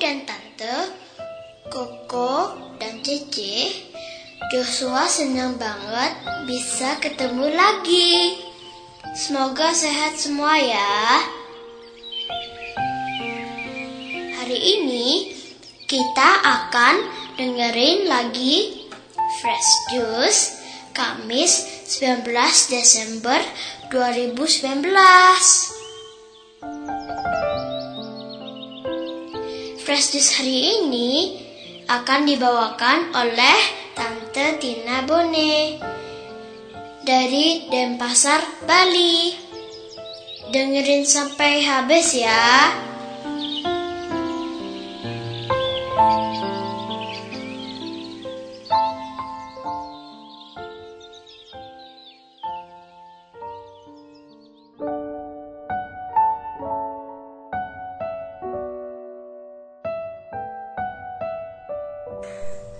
Dan Tante, Koko dan Cece, Joshua senang banget bisa ketemu lagi. Semoga sehat semua ya. Hari ini kita akan dengerin lagi Fresh Juice Kamis 19 Desember 2019. Juice hari ini akan dibawakan oleh Tante Tina Bone dari Denpasar, Bali. Dengerin sampai habis ya.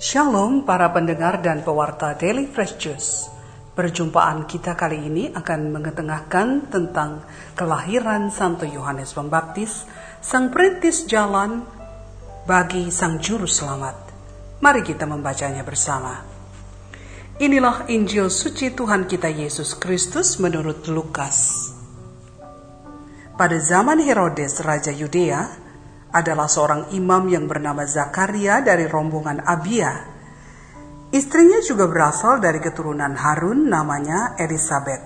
Shalom para pendengar dan pewarta Daily Fresh Juice. Perjumpaan kita kali ini akan mengetengahkan tentang kelahiran Santo Yohanes Pembaptis, sang perintis jalan bagi sang juru selamat. Mari kita membacanya bersama. Inilah Injil suci Tuhan kita Yesus Kristus menurut Lukas. Pada zaman Herodes Raja Yudea, adalah seorang imam yang bernama Zakaria dari rombongan Abia. Istrinya juga berasal dari keturunan Harun namanya Elizabeth.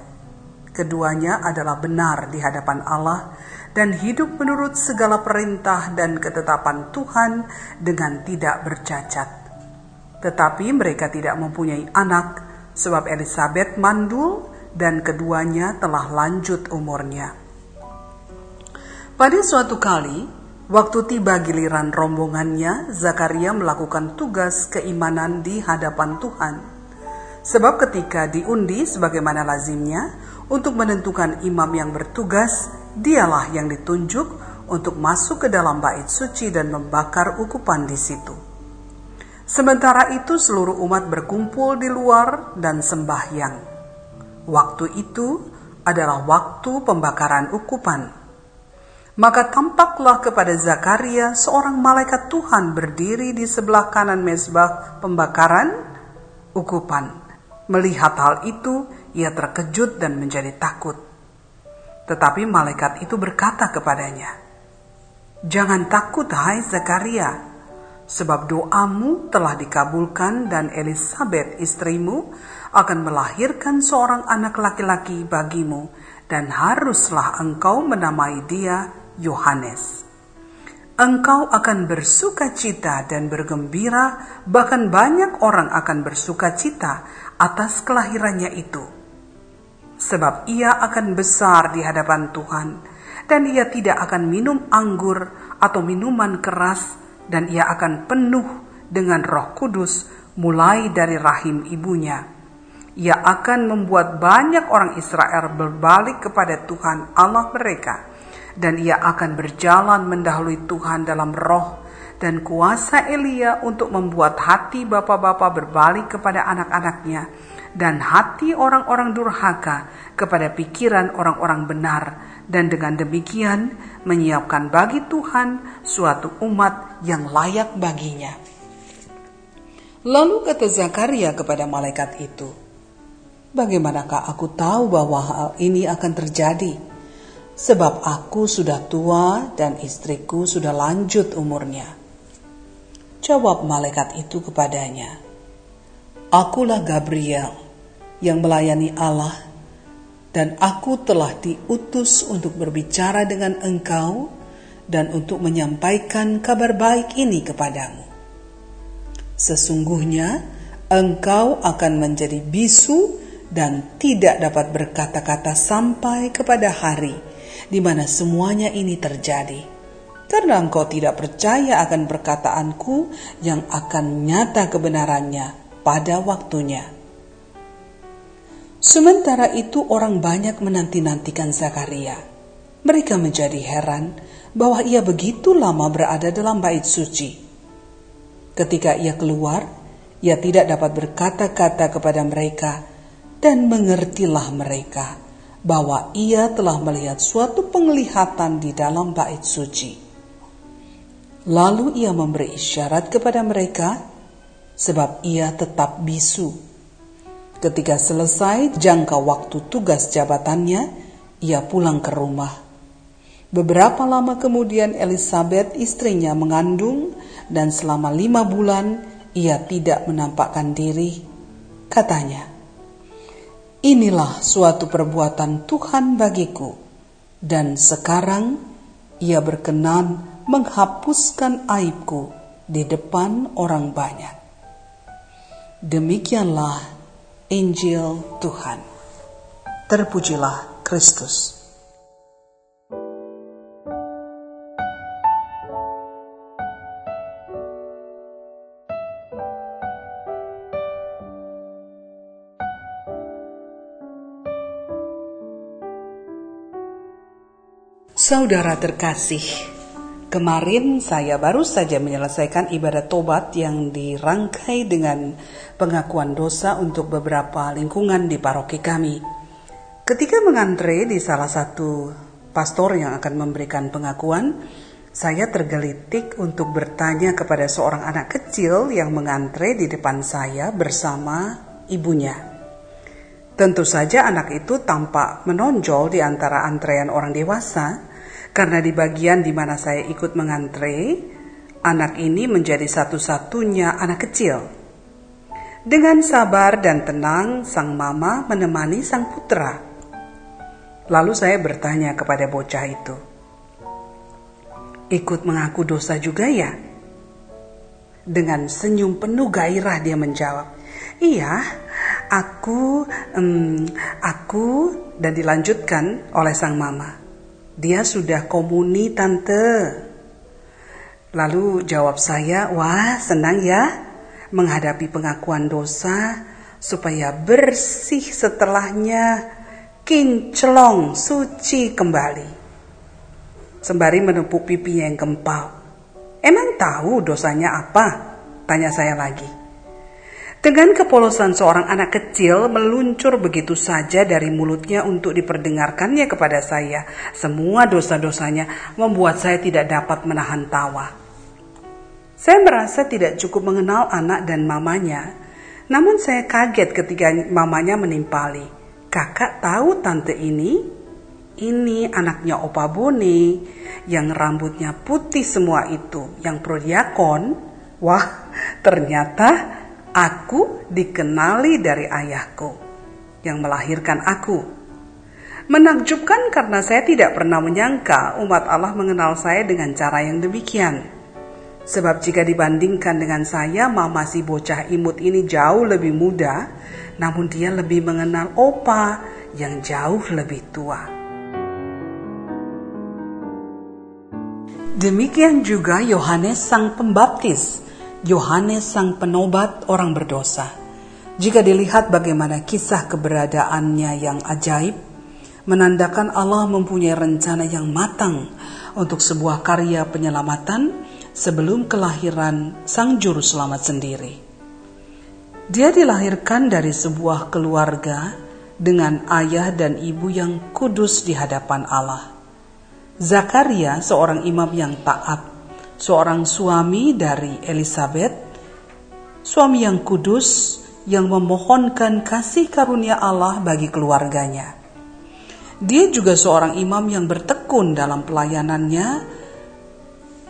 Keduanya adalah benar di hadapan Allah dan hidup menurut segala perintah dan ketetapan Tuhan dengan tidak bercacat. Tetapi mereka tidak mempunyai anak sebab Elizabeth mandul dan keduanya telah lanjut umurnya. Pada suatu kali, Waktu tiba giliran rombongannya, Zakaria melakukan tugas keimanan di hadapan Tuhan. Sebab ketika diundi sebagaimana lazimnya untuk menentukan imam yang bertugas, dialah yang ditunjuk untuk masuk ke dalam bait suci dan membakar ukupan di situ. Sementara itu seluruh umat berkumpul di luar dan sembahyang. Waktu itu adalah waktu pembakaran ukupan. Maka tampaklah kepada Zakaria seorang malaikat Tuhan berdiri di sebelah kanan mezbah pembakaran ukupan. Melihat hal itu, ia terkejut dan menjadi takut. Tetapi malaikat itu berkata kepadanya, Jangan takut hai Zakaria, sebab doamu telah dikabulkan dan Elizabeth istrimu akan melahirkan seorang anak laki-laki bagimu dan haruslah engkau menamai dia Yohanes. Engkau akan bersuka cita dan bergembira, bahkan banyak orang akan bersuka cita atas kelahirannya itu. Sebab ia akan besar di hadapan Tuhan, dan ia tidak akan minum anggur atau minuman keras, dan ia akan penuh dengan roh kudus mulai dari rahim ibunya. Ia akan membuat banyak orang Israel berbalik kepada Tuhan Allah mereka, dan ia akan berjalan mendahului Tuhan dalam roh dan kuasa Elia untuk membuat hati bapak-bapak berbalik kepada anak-anaknya dan hati orang-orang durhaka kepada pikiran orang-orang benar dan dengan demikian menyiapkan bagi Tuhan suatu umat yang layak baginya. Lalu kata Zakaria kepada malaikat itu, Bagaimanakah aku tahu bahwa hal ini akan terjadi? Sebab aku sudah tua dan istriku sudah lanjut umurnya. Jawab malaikat itu kepadanya, Akulah Gabriel yang melayani Allah, dan aku telah diutus untuk berbicara dengan engkau dan untuk menyampaikan kabar baik ini kepadamu. Sesungguhnya engkau akan menjadi bisu dan tidak dapat berkata-kata sampai kepada hari di mana semuanya ini terjadi. Karena engkau tidak percaya akan perkataanku yang akan nyata kebenarannya pada waktunya. Sementara itu orang banyak menanti-nantikan Zakaria. Mereka menjadi heran bahwa ia begitu lama berada dalam bait suci. Ketika ia keluar, ia tidak dapat berkata-kata kepada mereka dan mengertilah mereka bahwa ia telah melihat suatu penglihatan di dalam bait suci. Lalu ia memberi isyarat kepada mereka, sebab ia tetap bisu. Ketika selesai jangka waktu tugas jabatannya, ia pulang ke rumah. Beberapa lama kemudian Elizabeth istrinya mengandung dan selama lima bulan ia tidak menampakkan diri. Katanya, Inilah suatu perbuatan Tuhan bagiku, dan sekarang Ia berkenan menghapuskan aibku di depan orang banyak. Demikianlah Injil Tuhan. Terpujilah Kristus. Saudara terkasih, kemarin saya baru saja menyelesaikan ibadah tobat yang dirangkai dengan pengakuan dosa untuk beberapa lingkungan di paroki kami. Ketika mengantre di salah satu pastor yang akan memberikan pengakuan, saya tergelitik untuk bertanya kepada seorang anak kecil yang mengantre di depan saya bersama ibunya. Tentu saja anak itu tampak menonjol di antara antrean orang dewasa, karena di bagian di mana saya ikut mengantre, anak ini menjadi satu-satunya anak kecil. Dengan sabar dan tenang, sang mama menemani sang putra. Lalu saya bertanya kepada bocah itu, "Ikut mengaku dosa juga ya?" Dengan senyum penuh gairah dia menjawab, "Iya, aku, um, aku," dan dilanjutkan oleh sang mama. Dia sudah komuni tante. Lalu jawab saya, wah senang ya menghadapi pengakuan dosa supaya bersih setelahnya kinclong suci kembali. Sembari menepuk pipinya yang gempal. Emang tahu dosanya apa? Tanya saya lagi. Dengan kepolosan seorang anak kecil meluncur begitu saja dari mulutnya untuk diperdengarkannya kepada saya. Semua dosa-dosanya membuat saya tidak dapat menahan tawa. Saya merasa tidak cukup mengenal anak dan mamanya. Namun saya kaget ketika mamanya menimpali. Kakak tahu tante ini? Ini anaknya Opa Bone yang rambutnya putih semua itu, yang prodiakon. Wah, ternyata Aku dikenali dari ayahku yang melahirkan aku. Menakjubkan karena saya tidak pernah menyangka umat Allah mengenal saya dengan cara yang demikian. Sebab jika dibandingkan dengan saya, mama si bocah imut ini jauh lebih muda, namun dia lebih mengenal opa yang jauh lebih tua. Demikian juga Yohanes Sang Pembaptis Yohanes sang penobat orang berdosa. Jika dilihat bagaimana kisah keberadaannya yang ajaib, menandakan Allah mempunyai rencana yang matang untuk sebuah karya penyelamatan sebelum kelahiran sang juru selamat sendiri. Dia dilahirkan dari sebuah keluarga dengan ayah dan ibu yang kudus di hadapan Allah. Zakaria, seorang imam yang taat, seorang suami dari Elizabeth, suami yang kudus yang memohonkan kasih karunia Allah bagi keluarganya. Dia juga seorang imam yang bertekun dalam pelayanannya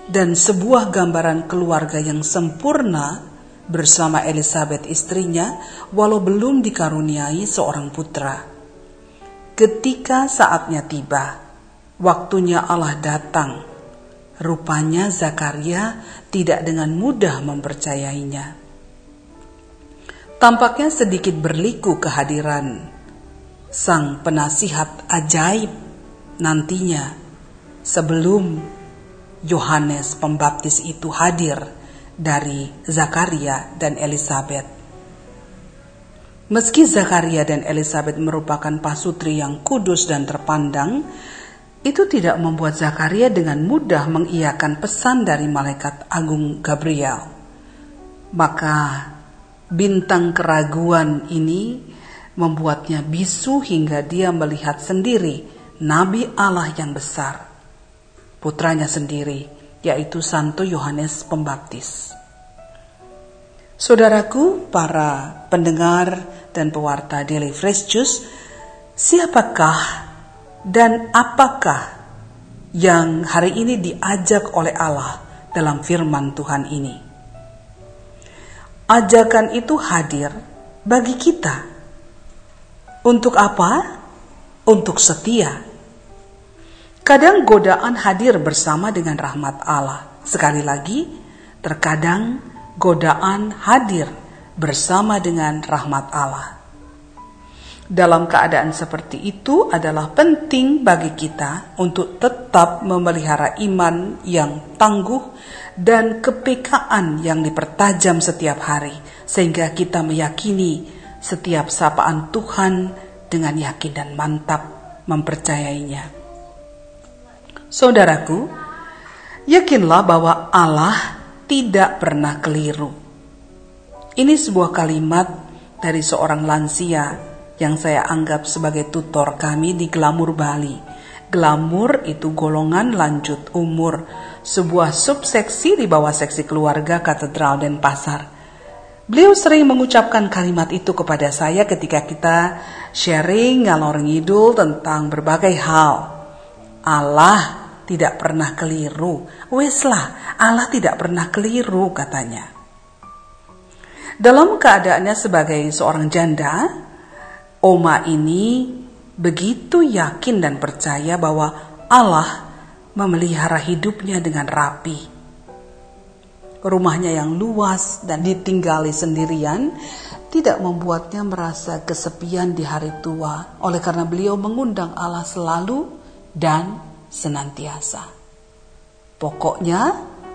dan sebuah gambaran keluarga yang sempurna bersama Elizabeth istrinya walau belum dikaruniai seorang putra. Ketika saatnya tiba, waktunya Allah datang Rupanya Zakaria tidak dengan mudah mempercayainya. Tampaknya sedikit berliku kehadiran sang penasihat ajaib nantinya sebelum Yohanes Pembaptis itu hadir dari Zakaria dan Elizabeth. Meski Zakaria dan Elizabeth merupakan pasutri yang kudus dan terpandang, itu tidak membuat Zakaria dengan mudah mengiyakan pesan dari malaikat agung Gabriel. Maka bintang keraguan ini membuatnya bisu hingga dia melihat sendiri Nabi Allah yang besar, putranya sendiri, yaitu Santo Yohanes Pembaptis. Saudaraku, para pendengar dan pewarta Daily Fresh Juice, siapakah dan apakah yang hari ini diajak oleh Allah dalam firman Tuhan ini? Ajakan itu hadir bagi kita. Untuk apa? Untuk setia. Kadang godaan hadir bersama dengan rahmat Allah. Sekali lagi, terkadang godaan hadir bersama dengan rahmat Allah. Dalam keadaan seperti itu adalah penting bagi kita untuk tetap memelihara iman yang tangguh dan kepekaan yang dipertajam setiap hari, sehingga kita meyakini setiap sapaan Tuhan dengan yakin dan mantap mempercayainya. Saudaraku, yakinlah bahwa Allah tidak pernah keliru. Ini sebuah kalimat dari seorang lansia yang saya anggap sebagai tutor kami di Glamur Bali. Glamur itu golongan lanjut umur, sebuah subseksi di bawah seksi keluarga, katedral, dan pasar. Beliau sering mengucapkan kalimat itu kepada saya ketika kita sharing ngalor ngidul tentang berbagai hal. Allah tidak pernah keliru. Weslah, Allah tidak pernah keliru katanya. Dalam keadaannya sebagai seorang janda, Oma ini begitu yakin dan percaya bahwa Allah memelihara hidupnya dengan rapi. Rumahnya yang luas dan ditinggali sendirian tidak membuatnya merasa kesepian di hari tua, oleh karena beliau mengundang Allah selalu dan senantiasa. Pokoknya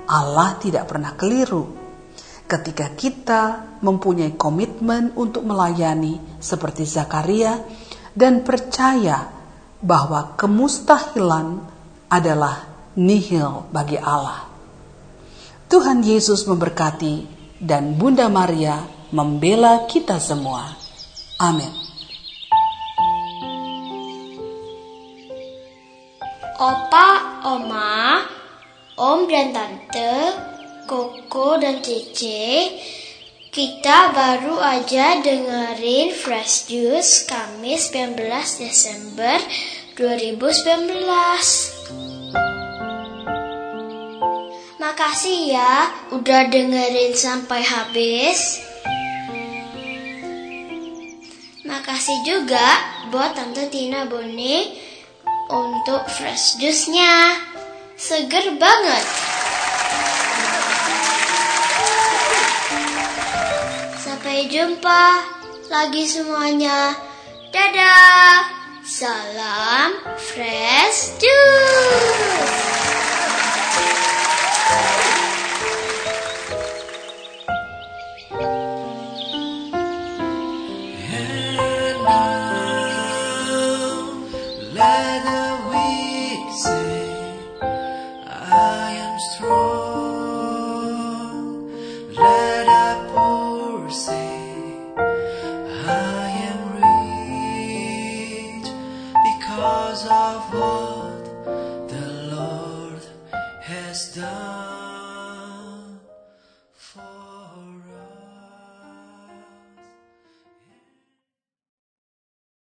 Allah tidak pernah keliru ketika kita mempunyai komitmen untuk melayani seperti Zakaria dan percaya bahwa kemustahilan adalah nihil bagi Allah. Tuhan Yesus memberkati dan Bunda Maria membela kita semua. Amin. Opa, Oma, Om dan Tante, Koko dan Cece, kita baru aja dengerin Fresh Juice Kamis 19 Desember 2019. Makasih ya udah dengerin sampai habis. Makasih juga buat Tante Tina Bone untuk fresh juice-nya. Seger banget. Jumpa lagi semuanya. Dadah. Salam fresh juice.